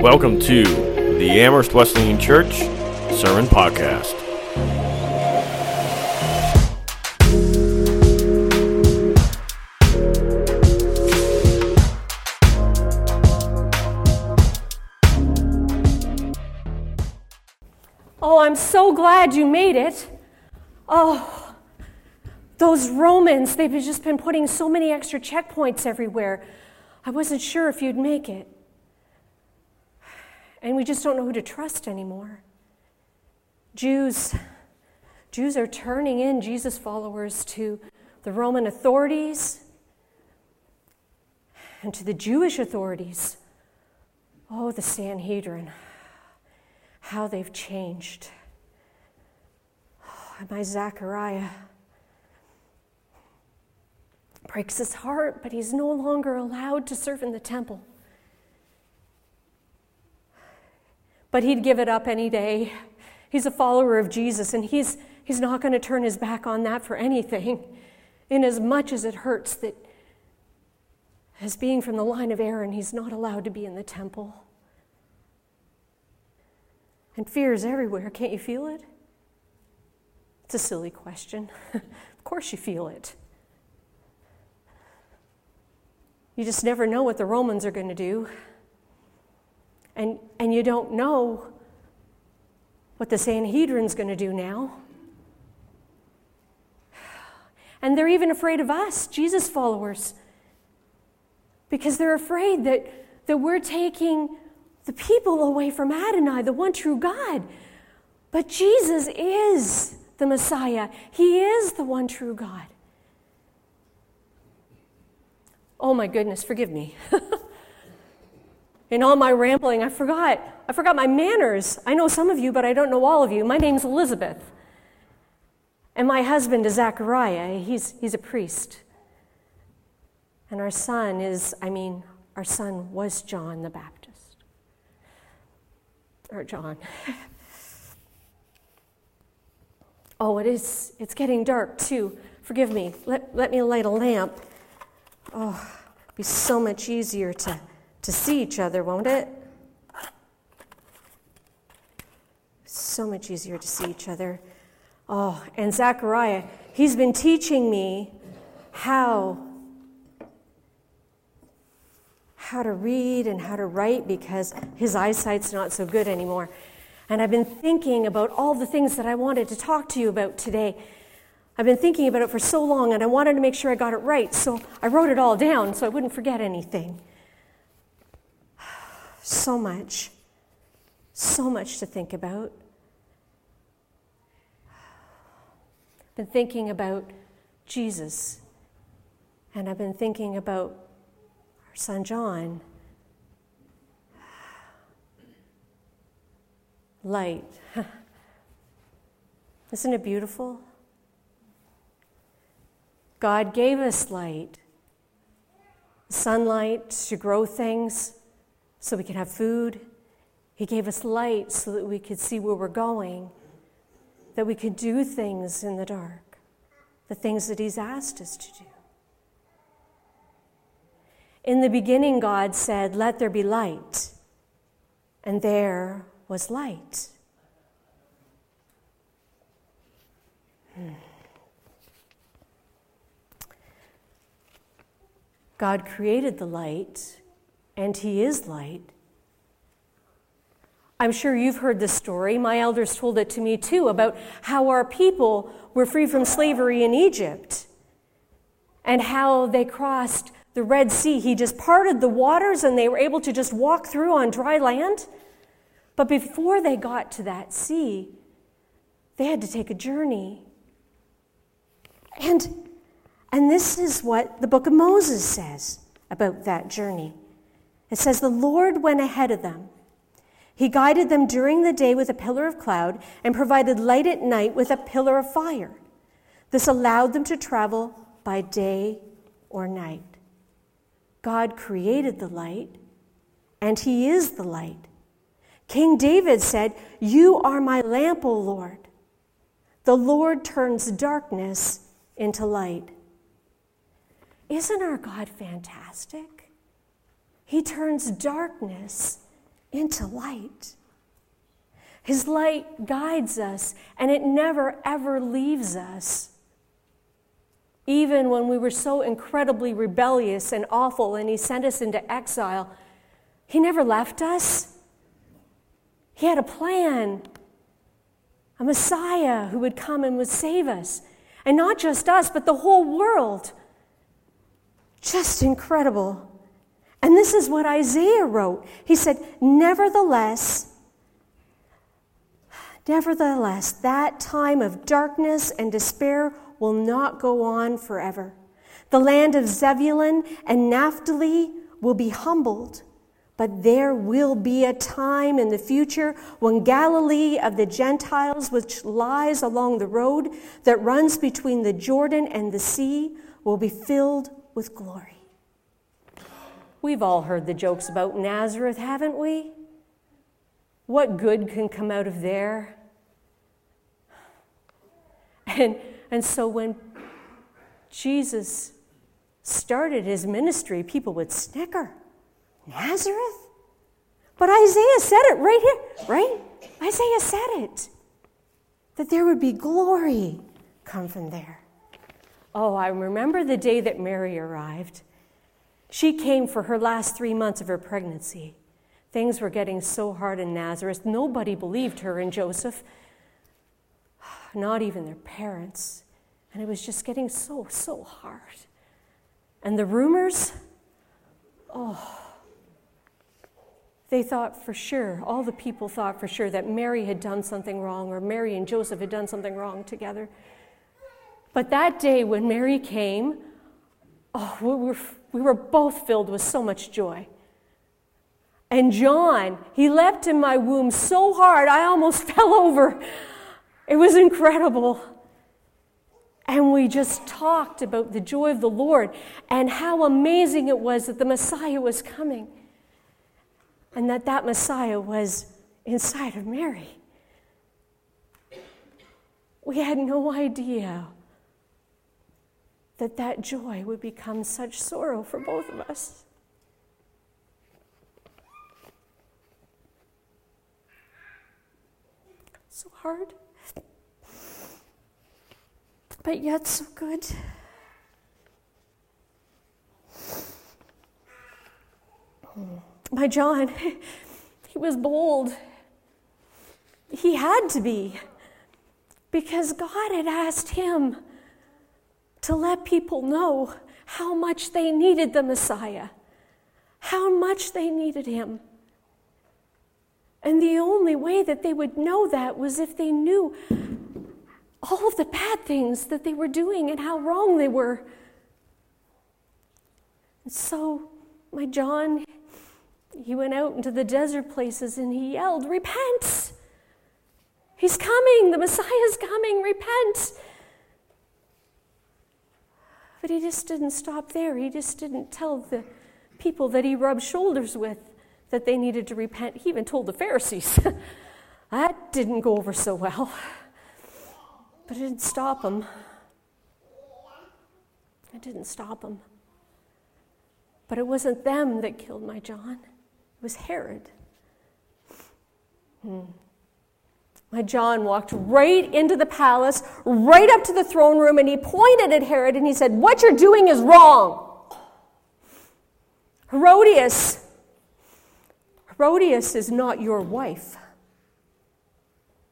Welcome to the Amherst Wesleyan Church Sermon Podcast. Oh, I'm so glad you made it. Oh, those Romans, they've just been putting so many extra checkpoints everywhere. I wasn't sure if you'd make it. And we just don't know who to trust anymore. Jews, Jews are turning in Jesus followers to the Roman authorities and to the Jewish authorities. Oh, the Sanhedrin, how they've changed. Oh, my Zechariah breaks his heart, but he's no longer allowed to serve in the temple. But he'd give it up any day. He's a follower of Jesus, and he's, he's not going to turn his back on that for anything, in as much as it hurts that, as being from the line of Aaron, he's not allowed to be in the temple. And fear is everywhere. Can't you feel it? It's a silly question. of course, you feel it. You just never know what the Romans are going to do. And, and you don't know what the Sanhedrin's going to do now. And they're even afraid of us, Jesus followers, because they're afraid that, that we're taking the people away from Adonai, the one true God. But Jesus is the Messiah, He is the one true God. Oh my goodness, forgive me. In all my rambling, I forgot. I forgot my manners. I know some of you, but I don't know all of you. My name's Elizabeth. And my husband is Zachariah. He's, he's a priest. And our son is, I mean, our son was John the Baptist. Or John. oh, it is, it's getting dark too. Forgive me. Let, let me light a lamp. Oh, be so much easier to, to see each other, won't it? So much easier to see each other. Oh, and Zachariah, he's been teaching me how how to read and how to write because his eyesight's not so good anymore. And I've been thinking about all the things that I wanted to talk to you about today. I've been thinking about it for so long and I wanted to make sure I got it right, so I wrote it all down so I wouldn't forget anything. So much, so much to think about. I've been thinking about Jesus, and I've been thinking about our son John. Light. Isn't it beautiful? God gave us light, sunlight to grow things so we can have food. He gave us light so that we could see where we're going, that we could do things in the dark, the things that He's asked us to do. In the beginning, God said, Let there be light. And there was light. Hmm. God created the light, and He is light. I'm sure you've heard this story. My elders told it to me too about how our people were free from slavery in Egypt and how they crossed the Red Sea. He just parted the waters and they were able to just walk through on dry land. But before they got to that sea, they had to take a journey. And and this is what the book of Moses says about that journey. It says, The Lord went ahead of them. He guided them during the day with a pillar of cloud and provided light at night with a pillar of fire. This allowed them to travel by day or night. God created the light, and He is the light. King David said, You are my lamp, O Lord. The Lord turns darkness into light. Isn't our God fantastic? He turns darkness into light. His light guides us, and it never, ever leaves us. Even when we were so incredibly rebellious and awful, and He sent us into exile, He never left us. He had a plan, a Messiah who would come and would save us. And not just us, but the whole world. Just incredible. And this is what Isaiah wrote. He said, Nevertheless, nevertheless, that time of darkness and despair will not go on forever. The land of Zebulun and Naphtali will be humbled. But there will be a time in the future when Galilee of the Gentiles, which lies along the road that runs between the Jordan and the sea, will be filled with glory. We've all heard the jokes about Nazareth, haven't we? What good can come out of there? And, and so when Jesus started his ministry, people would snicker. Nazareth? But Isaiah said it right here, right? Isaiah said it. That there would be glory come from there. Oh, I remember the day that Mary arrived. She came for her last three months of her pregnancy. Things were getting so hard in Nazareth. Nobody believed her and Joseph, not even their parents. And it was just getting so, so hard. And the rumors, oh, they thought for sure, all the people thought for sure that Mary had done something wrong or Mary and Joseph had done something wrong together. But that day when Mary came, oh, we were we were both filled with so much joy. And John, he leapt in my womb so hard, I almost fell over. It was incredible. And we just talked about the joy of the Lord and how amazing it was that the Messiah was coming and that that Messiah was inside of Mary. We had no idea that that joy would become such sorrow for both of us. So hard, but yet so good. My John, he was bold. He had to be because God had asked him to let people know how much they needed the Messiah, how much they needed him. And the only way that they would know that was if they knew all of the bad things that they were doing and how wrong they were. And so, my John, he went out into the desert places and he yelled, Repent! He's coming! The Messiah's coming! Repent! But he just didn't stop there. He just didn't tell the people that he rubbed shoulders with that they needed to repent. He even told the Pharisees. that didn't go over so well. But it didn't stop him. It didn't stop him. But it wasn't them that killed my John, it was Herod. Hmm. My John walked right into the palace, right up to the throne room, and he pointed at Herod and he said, What you're doing is wrong. Herodias, Herodias is not your wife,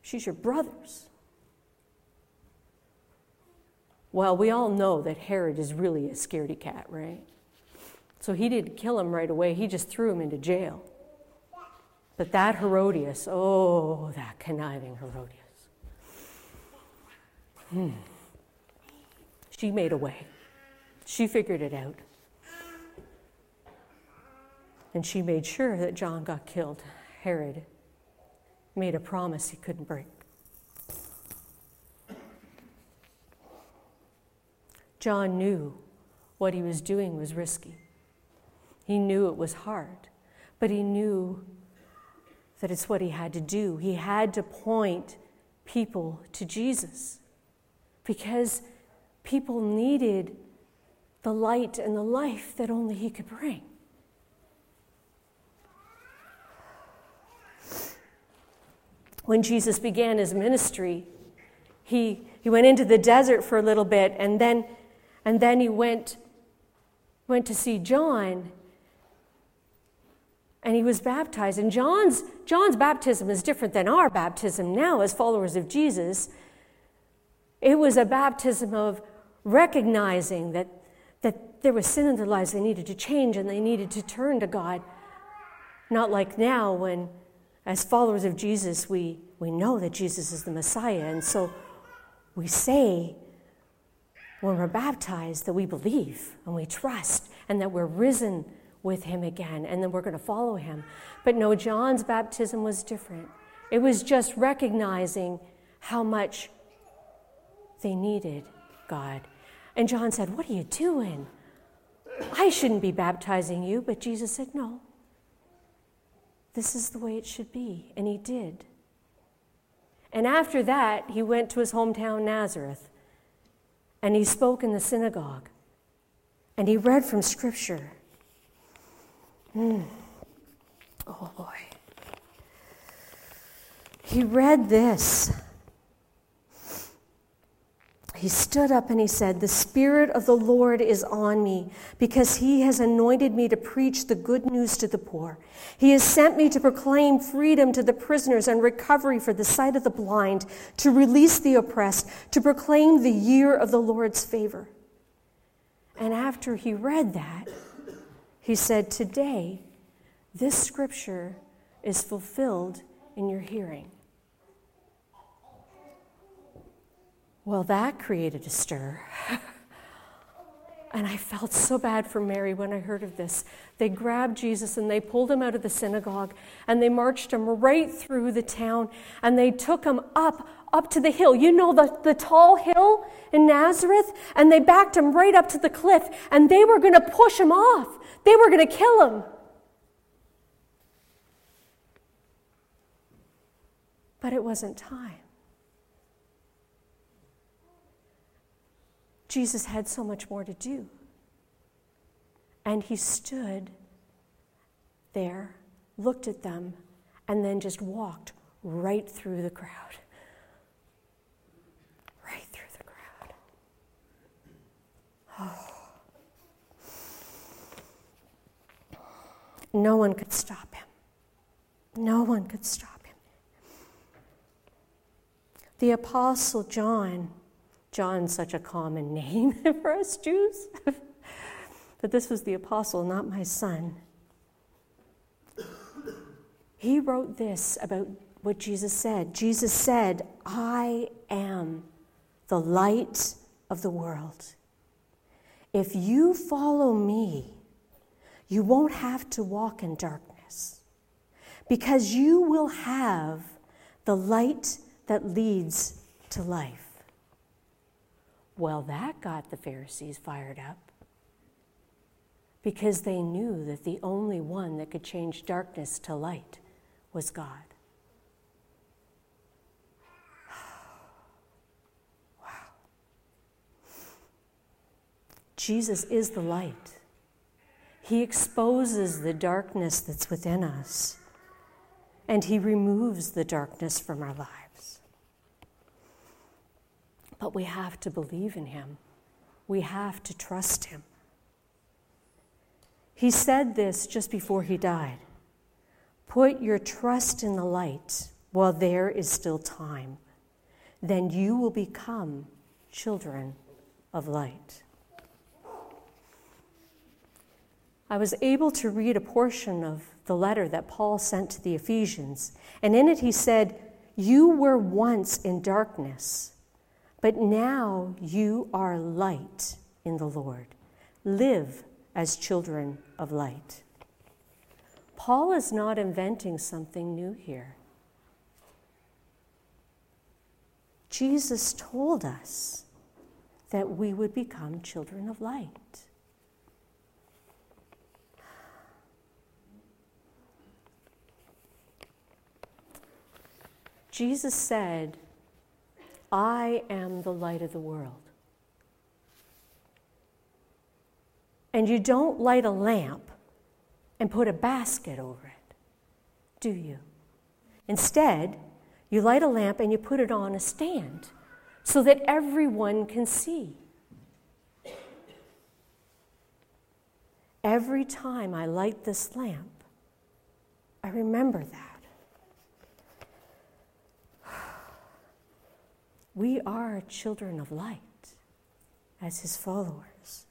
she's your brother's. Well, we all know that Herod is really a scaredy cat, right? So he didn't kill him right away, he just threw him into jail. But that Herodias, oh, that conniving Herodias. Hmm. She made a way. She figured it out. And she made sure that John got killed. Herod made a promise he couldn't break. John knew what he was doing was risky. He knew it was hard, but he knew that it's what he had to do. He had to point people to Jesus because people needed the light and the life that only he could bring. when Jesus began his ministry. He, he went into the desert for a little bit and then, and then he went, went to see John and he was baptized. And John's, John's baptism is different than our baptism now as followers of Jesus. It was a baptism of recognizing that, that there was sin in their lives they needed to change and they needed to turn to God. Not like now when, as followers of Jesus, we, we know that Jesus is the Messiah. And so we say when we're baptized that we believe and we trust and that we're risen with him again and then we're going to follow him. But no, John's baptism was different. It was just recognizing how much they needed God. And John said, What are you doing? I shouldn't be baptizing you. But Jesus said, No. This is the way it should be. And he did. And after that, he went to his hometown, Nazareth, and he spoke in the synagogue. And he read from Scripture. Mm. Oh boy. He read this. He stood up and he said, The Spirit of the Lord is on me because he has anointed me to preach the good news to the poor. He has sent me to proclaim freedom to the prisoners and recovery for the sight of the blind, to release the oppressed, to proclaim the year of the Lord's favor. And after he read that, he said, Today, this scripture is fulfilled in your hearing. Well, that created a stir. and I felt so bad for Mary when I heard of this. They grabbed Jesus and they pulled him out of the synagogue and they marched him right through the town and they took him up, up to the hill. You know, the, the tall hill in Nazareth? And they backed him right up to the cliff and they were going to push him off. They were going to kill him. But it wasn't time. Jesus had so much more to do. And he stood there, looked at them, and then just walked right through the crowd. Right through the crowd. Oh. No one could stop him. No one could stop him. The Apostle John John's such a common name for us Jews. but this was the apostle, not my son. He wrote this about what Jesus said. Jesus said, I am the light of the world. If you follow me, you won't have to walk in darkness because you will have the light that leads to life. Well, that got the Pharisees fired up because they knew that the only one that could change darkness to light was God. wow. Jesus is the light. He exposes the darkness that's within us, and He removes the darkness from our lives. But we have to believe in him. We have to trust him. He said this just before he died Put your trust in the light while there is still time. Then you will become children of light. I was able to read a portion of the letter that Paul sent to the Ephesians, and in it he said, You were once in darkness but now you are light in the Lord. Live as children of light. Paul is not inventing something new here. Jesus told us that we would become children of light. Jesus said, I am the light of the world. And you don't light a lamp and put a basket over it, do you? Instead, You light a lamp and you put it on a stand so that everyone can see. Every time I light this lamp, I remember that. We are children of light as his followers,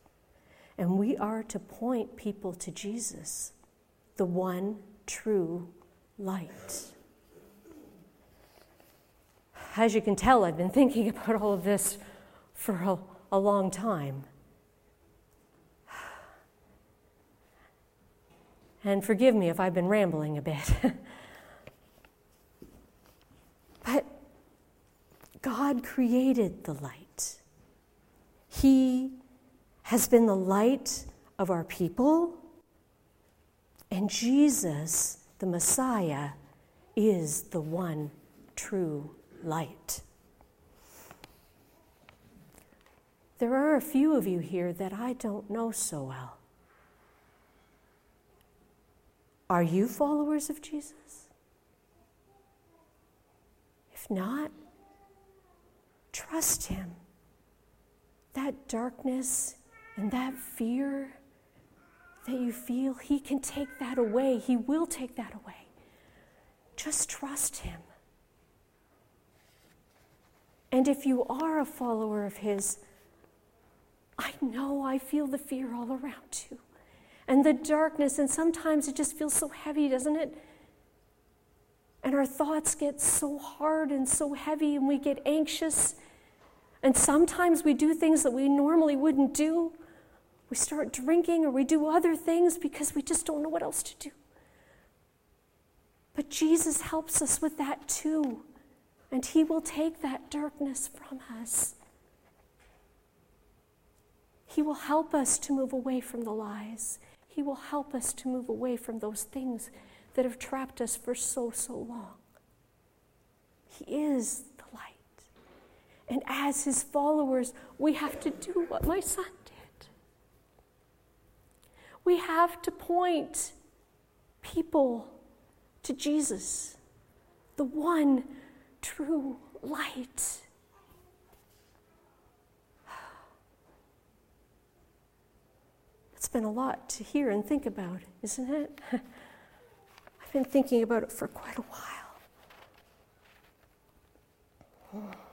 and we are to point people to Jesus, the one true light. As you can tell, I've been thinking about all of this for a, a long time. And forgive me if I've been rambling a bit. but God created the light. He has been the light of our people, and Jesus, the Messiah, is the one true light. There are a few of you here that I don't know so well. Are you followers of Jesus? If not, trust Him. That darkness and that fear that you feel, He can take that away. He will take that away. Just trust Him. And if you are a follower of His, I know I feel the fear all around you and the darkness, and sometimes it just feels so heavy, doesn't it? And our thoughts get so hard and so heavy, and we get anxious. And sometimes we do things that we normally wouldn't do. We start drinking or we do other things because we just don't know what else to do. But Jesus helps us with that too. And He will take that darkness from us. He will help us to move away from the lies. He will help us to move away from those things that have trapped us for so, so long. He is. And as his followers, we have to do what my son did. We have to point people to Jesus, the one true light. It's been a lot to hear and think about, isn't it? I've been thinking about it for quite a while.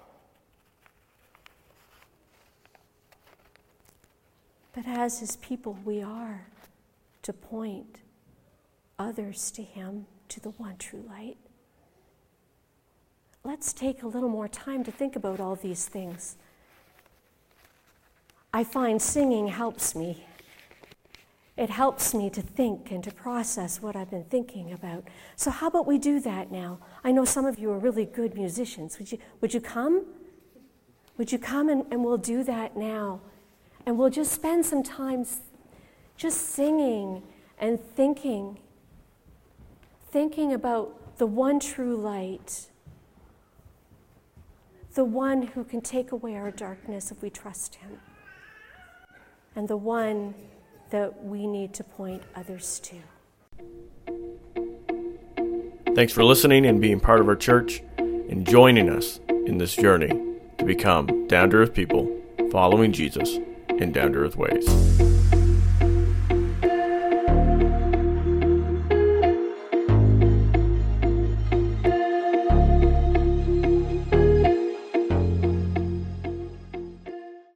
But as his people, we are to point others to him, to the one true light let's take a little more time to think about all these things. I find singing helps me. It helps me to think and to process what I've been thinking about. So, how about we do that now? I know some of you are really good musicians. Would you, would you come? Would you come and, and we'll do that now? And we'll just spend some time just singing and thinking, thinking about the one true light the one who can take away our darkness if we trust him, and the one that we need to point others to. Thanks for listening and being part of our church and joining us in this journey to become down to earth people following Jesus in down to earth ways.